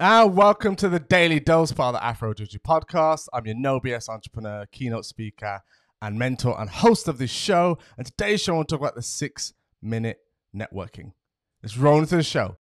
And welcome to the Daily Dose of the Afro Ndiritu Podcast. I'm your No BS entrepreneur, keynote speaker, and mentor and host of this show. And today's show, I want to talk about the six minute networking. Let's roll into the show.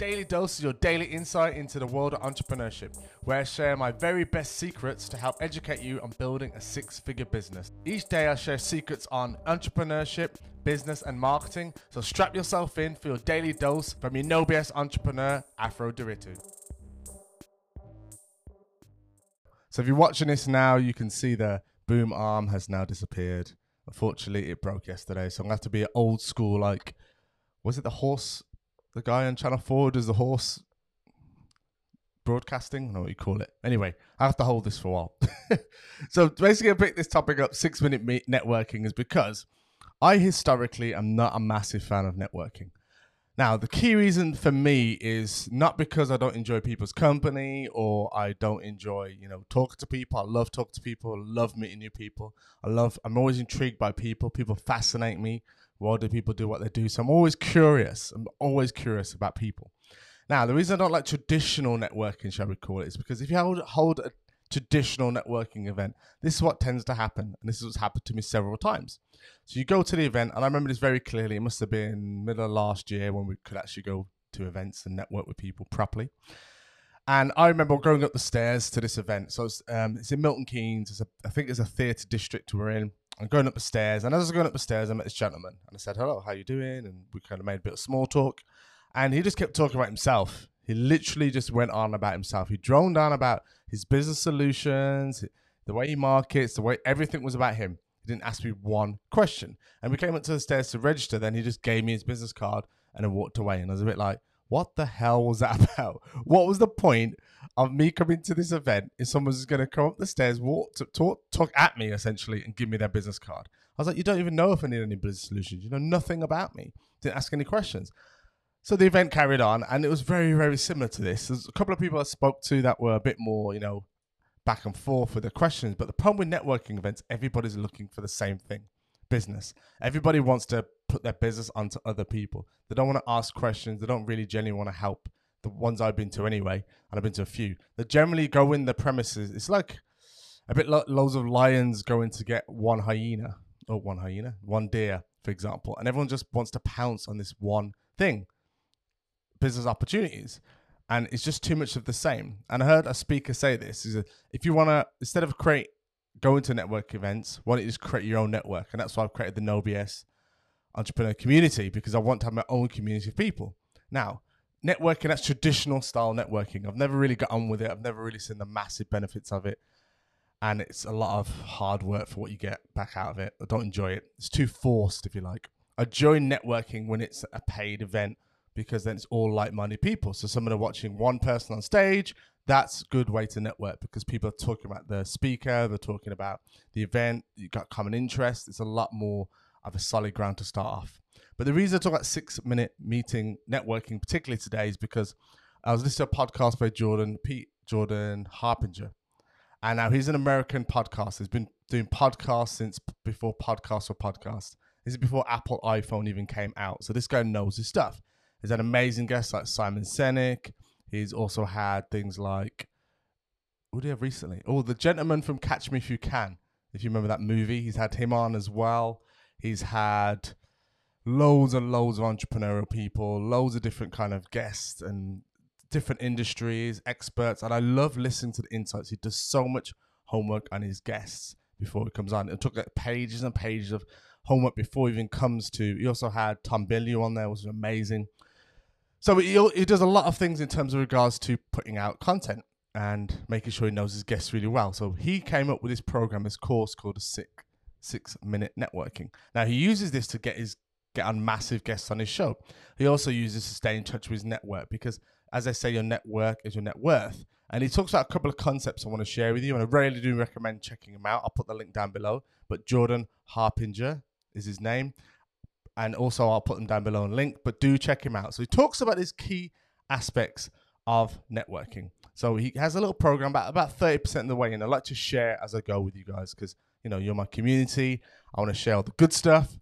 Daily Dose is your daily insight into the world of entrepreneurship, where I share my very best secrets to help educate you on building a six figure business. Each day, I share secrets on entrepreneurship, business, and marketing. So strap yourself in for your daily dose from your no BS entrepreneur, Afro Ndiritu. So if you're watching this now, you can see the boom arm has now disappeared. Unfortunately, it broke yesterday, so I'm gonna have to be old school. Like, was it the horse? The guy on Channel Four does the horse broadcasting. I don't know what you call it. Anyway, I have to hold this for a while. so basically, I picked this topic up. Six minute networking is because I historically am not a massive fan of networking. Now, the key reason for me is not because I don't enjoy people's company or I don't enjoy, you know, talking to people. I love talking to people. Love meeting new people. I love, I'm always intrigued by people. People fascinate me. Why do people do what they do? So I'm always curious. I'm always curious about people. Now, the reason I don't like traditional networking, shall we call it, is because if you hold, hold a traditional networking event, this is what tends to happen. And this is what's happened to me several times. So you go to the event, and I remember this very clearly. It must have been middle of last year when we could actually go to events and network with people properly. And I remember going up the stairs to this event. So it's, um, it's in Milton Keynes. A, I think it's a theatre district we're in. I'm going up the stairs, and as I was going up the stairs, I met this gentleman, and I said, "Hello, how you doing?" And we kind of made a bit of small talk, and he just kept talking about himself. He literally just went on about himself. He droned on about his business solutions, the way he markets, the way everything was about him. He didn't ask me one question. And we came up to the stairs to register. Then he just gave me his business card and then walked away. And I was a bit like, what the hell was that about? What was the point of me coming to this event if someone's going to come up the stairs, walk, to, talk, talk at me essentially, and give me their business card? I was like, you don't even know if I need any business solutions. You know nothing about me. Didn't ask any questions. So the event carried on, and it was very, very similar to this. There's a couple of people I spoke to that were a bit more, you know, back and forth with the questions. But the problem with networking events, everybody's looking for the same thing business. Everybody wants to put their business onto other people. They don't want to ask questions. They don't really genuinely want to help. The ones I've been to anyway, and I've been to a few, they generally go in the premises. It's like a bit like loads of lions going to get one hyena or one hyena, one deer, for example, and everyone just wants to pounce on this one thing business opportunities and it's just too much of the same. And I heard a speaker say this: is if you want to, instead of create going to network events, don't you just create your own network? And that's why I've created the No BS entrepreneur community because I want to have my own community of people. Now, networking that's traditional style networking. I've never really got on with it. I've never really seen the massive benefits of it. And it's a lot of hard work for what you get back out of it. I don't enjoy it. It's too forced, if you like. I join networking when it's a paid event because then it's all like-minded people. So someone are watching one person on stage, that's a good way to network because people are talking about the speaker, they're talking about the event, you got common interest. It's a lot more of a solid ground to start off. But the reason I talk about six-minute meeting networking, particularly today, is because I was listening to a podcast by Jordan Pete Jordan Harbinger. and now he's an American podcast. He's been doing podcasts since before podcasts were podcasts. This is before Apple iPhone even came out. So this guy knows his stuff. He's had amazing guests like Simon Sinek. He's also had things like who did he have recently? Oh, the gentleman from Catch Me If You Can. If you remember that movie, he's had him on as well. He's had loads and loads of entrepreneurial people, loads of different kind of guests and different industries, experts, and I love listening to the insights. He does so much homework on his guests before he comes on. It took like pages and pages of homework before he even comes to. He also had Tom Bilyeu on there, which was amazing. So he, he does a lot of things in terms of regards to putting out content and making sure he knows his guests really well. So he came up with this program, this course called a six six minute networking. Now he uses this to get his get on massive guests on his show. He also uses to stay in touch with his network because, as I say, your network is your net worth. And he talks about a couple of concepts I want to share with you, and I really do recommend checking him out. I'll put the link down below. But Jordan Harbinger is his name, and also I'll put them down below in link. But do check him out. So he talks about these key aspects of networking. So he has a little program about about thirty percent of the way, and I'd like to share as I go with you guys because you know you're my community. I want to share all the good stuff,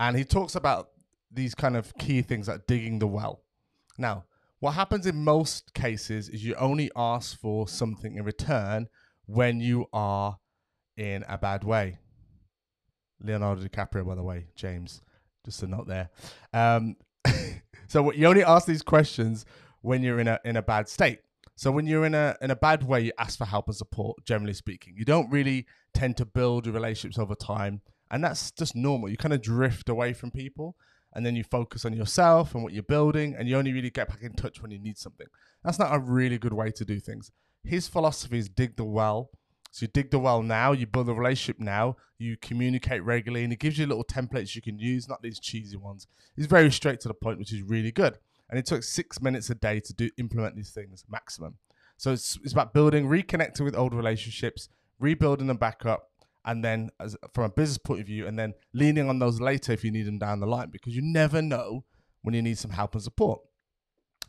and he talks about these kind of key things like digging the well. Now, what happens in most cases is you only ask for something in return when you are in a bad way. Leonardo DiCaprio, by the way, James, just a note there. Um, so you only ask these questions when you're in a in a bad state. So when you're in a in a bad way, you ask for help and support. Generally speaking, you don't really tend to build relationships over time, and that's just normal. You kind of drift away from people, and then you focus on yourself and what you're building, and you only really get back in touch when you need something. That's not a really good way to do things. His philosophy is dig the well so you dig the well now, you build a relationship now, you communicate regularly, and it gives you little templates you can use, not these cheesy ones. It's very straight to the point, which is really good. And it took six minutes a day to do implement these things maximum. So it's, it's about building, reconnecting with old relationships, rebuilding them back up, and then as, from a business point of view, and then leaning on those later if you need them down the line, because you never know when you need some help and support.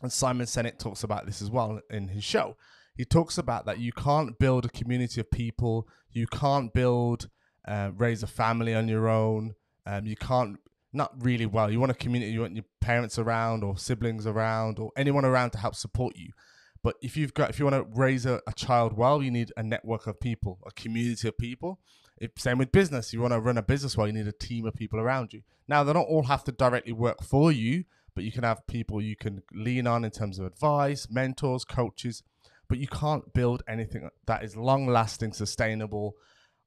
And Simon Sinek talks about this as well in his show he talks about that you can't build a community of people, you can't build, uh, raise a family on your own, um, you can't, not really well. You want a community, you want your parents around or siblings around or anyone around to help support you. But if you've got, if you want to raise a, a child well, you need a network of people, a community of people. If, same with business. You want to run a business well, you need a team of people around you. Now, they don't all have to directly work for you, but you can have people you can lean on in terms of advice, mentors, coaches but you can't build anything that is long lasting, sustainable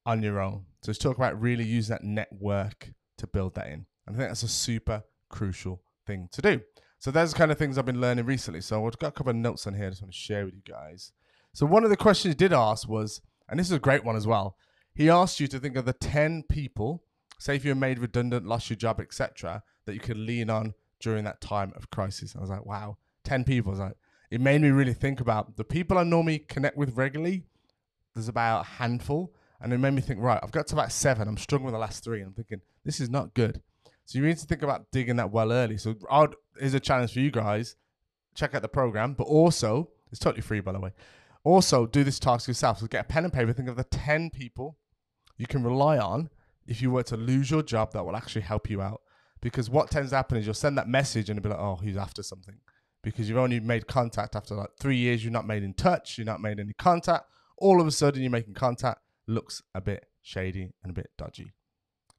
on your own. So let's talk about really using that network to build that in. And I think that's a super crucial thing to do. So there's the kind of things I've been learning recently. So I've got a couple of notes on here I just want to share with you guys. So one of the questions he did ask was, and this is a great one as well. He asked you to think of the 10 people, say if you're made redundant, lost your job, etc., that you could lean on during that time of crisis. I was like, wow, 10 people. I was like, it made me really think about the people I normally connect with regularly. There's about a handful, and it made me think, right, I've got to about seven. I'm struggling with the last three. I'm thinking this is not good. So you need to think about digging that well early. So I'd, here's a challenge for you guys: check out the program, but also it's totally free, by the way. Also, do this task yourself. So get a pen and paper. Think of the ten people you can rely on if you were to lose your job that will actually help you out. Because what tends to happen is you'll send that message and it'll be like, oh, he's after something because you've only made contact after like three years. You're not made in touch. You're not made any contact. All of a sudden, you're making contact. Looks a bit shady and a bit dodgy.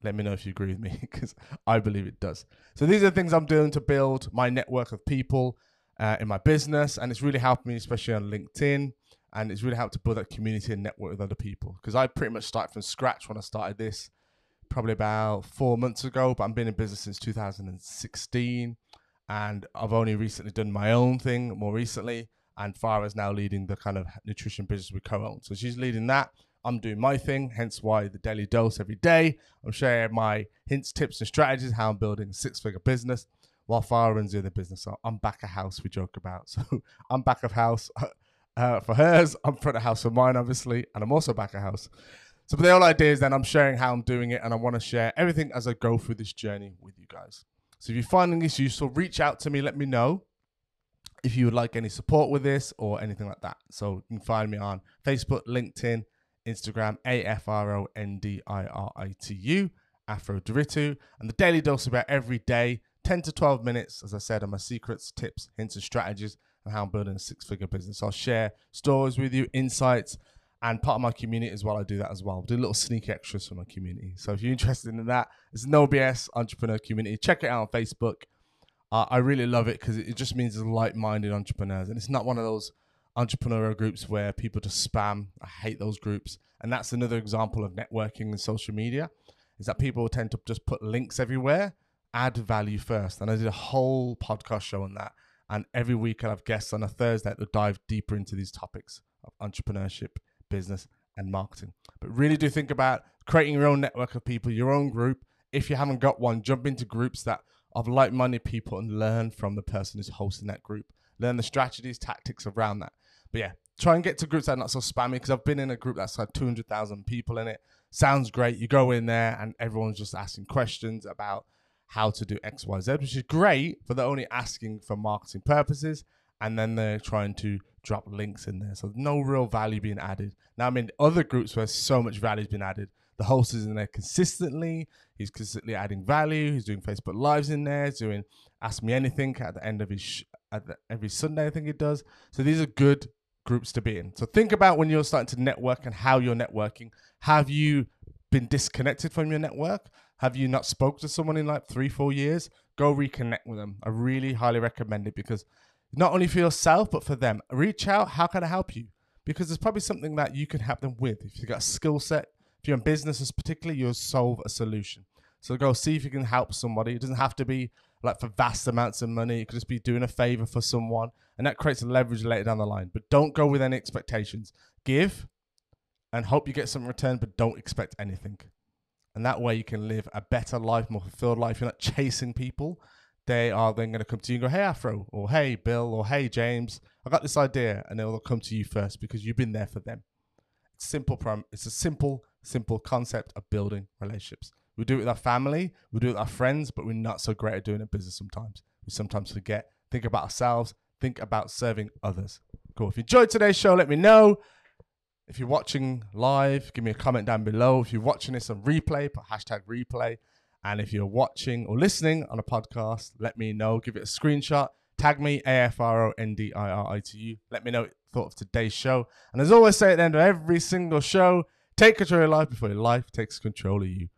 Let me know if you agree with me because I believe it does. So these are the things I'm doing to build my network of people uh, in my business, and it's really helped me, especially on LinkedIn. And it's really helped to build that community and network with other people because I pretty much started from scratch when I started this probably about four months ago, but I've been in business since 2016 and I've only recently done my own thing more recently. And Farah's now leading the kind of nutrition business we co-own. So she's leading that. I'm doing my thing, hence why the daily dose every day. I'm sharing my hints, tips, and strategies how I'm building a six-figure business while Farah runs the other business. So I'm back of house, we joke about. So I'm back of house uh, for hers. I'm front of house for mine, obviously, and I'm also back of house. So, the whole idea is then I'm sharing how I'm doing it, and I want to share everything as I go through this journey with you guys. So if you're finding this useful, reach out to me. Let me know if you would like any support with this or anything like that. So you can find me on Facebook, LinkedIn, Instagram, A F R O N D I R I T U, Afro Ndiritu. And the daily dose about every day, 10 to 12 minutes, as I said, on my secrets, tips, hints, and strategies and how I'm building a six figure business. I'll share stories with you, insights, and part of my community as well. I do that as well. I do little sneak extras for my community. So if you're interested in that, it's No BS Entrepreneur Community. Check it out on Facebook. Uh, I really love it because it, just means there's like-minded entrepreneurs, and it's not one of those entrepreneurial groups where people just spam. I hate those groups, and that's another example of networking and social media. Is that people tend to just put links everywhere, add value first, and I did a whole podcast show on that. And every week I have guests on a Thursday that dive deeper into these topics of entrepreneurship business, and marketing. But really do think about creating your own network of people, your own group. If you haven't got one, jump into groups that of like-minded people and learn from the person who's hosting that group. Learn the strategies, tactics around that. But yeah, try and get to groups that are not so spammy because I've been in a group that's had 200,000 people in it. Sounds great. You go in there and everyone's just asking questions about how to do X, Y, Z, which is great, but they're only asking for marketing purposes and then they're trying to drop links in there. So no real value being added. Now, I mean, other groups where so much value has been added. The host is in there consistently. He's consistently adding value. He's doing Facebook Lives in there. He's doing Ask Me Anything at the end of his sh- the, every Sunday. I think he does. So these are good groups to be in. So think about when you're starting to network and how you're networking. Have you been disconnected from your network? Have you not spoke to someone in like three, four years? Go reconnect with them. I really highly recommend it because not only for yourself but for them. Reach out. How can I help you? Because there's probably something that you can help them with. If you've got a skill set, if you're in businesses particularly, you'll solve a solution. So go see if you can help somebody. It doesn't have to be like for vast amounts of money. It could just be doing a favor for someone, and that creates a leverage later down the line. But don't go with any expectations. Give and hope you get some return, but don't expect anything. And that way you can live a better life, more fulfilled life. You're not chasing people. They are then going to come to you and go, Hey, Afro, or Hey, Bill, or Hey, James, I got this idea. And they'll come to you first because you've been there for them. It's simple. Prom- it's a simple, simple concept of building relationships. We do it with our family, we do it with our friends, but we're not so great at doing it business sometimes. We sometimes forget, think about ourselves, think about serving others. Cool. If you enjoyed today's show, let me know. If you're watching live, give me a comment down below. If you're watching this on replay, put hashtag replay. And if you're watching or listening on a podcast, let me know. Give it a screenshot. Tag me, A-F-R-O-N-D-I-R-I-T-U. Let me know what you thought of today's show. And as always say at the end of every single show, take control of your life before your life takes control of you.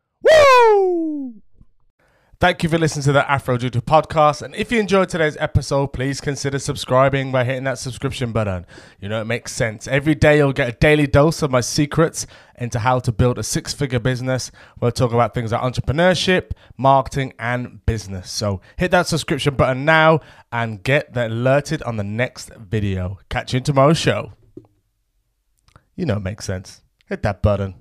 Thank you for listening to the Afro Ndiritu podcast. And if you enjoyed today's episode, please consider subscribing by hitting that subscription button. You know, it makes sense. Every day you'll get a daily dose of my secrets into how to build a six figure business. We'll talk about things like entrepreneurship, marketing, and business. So hit that subscription button now and get alerted on the next video. Catch you in tomorrow's show. You know, it makes sense. Hit that button.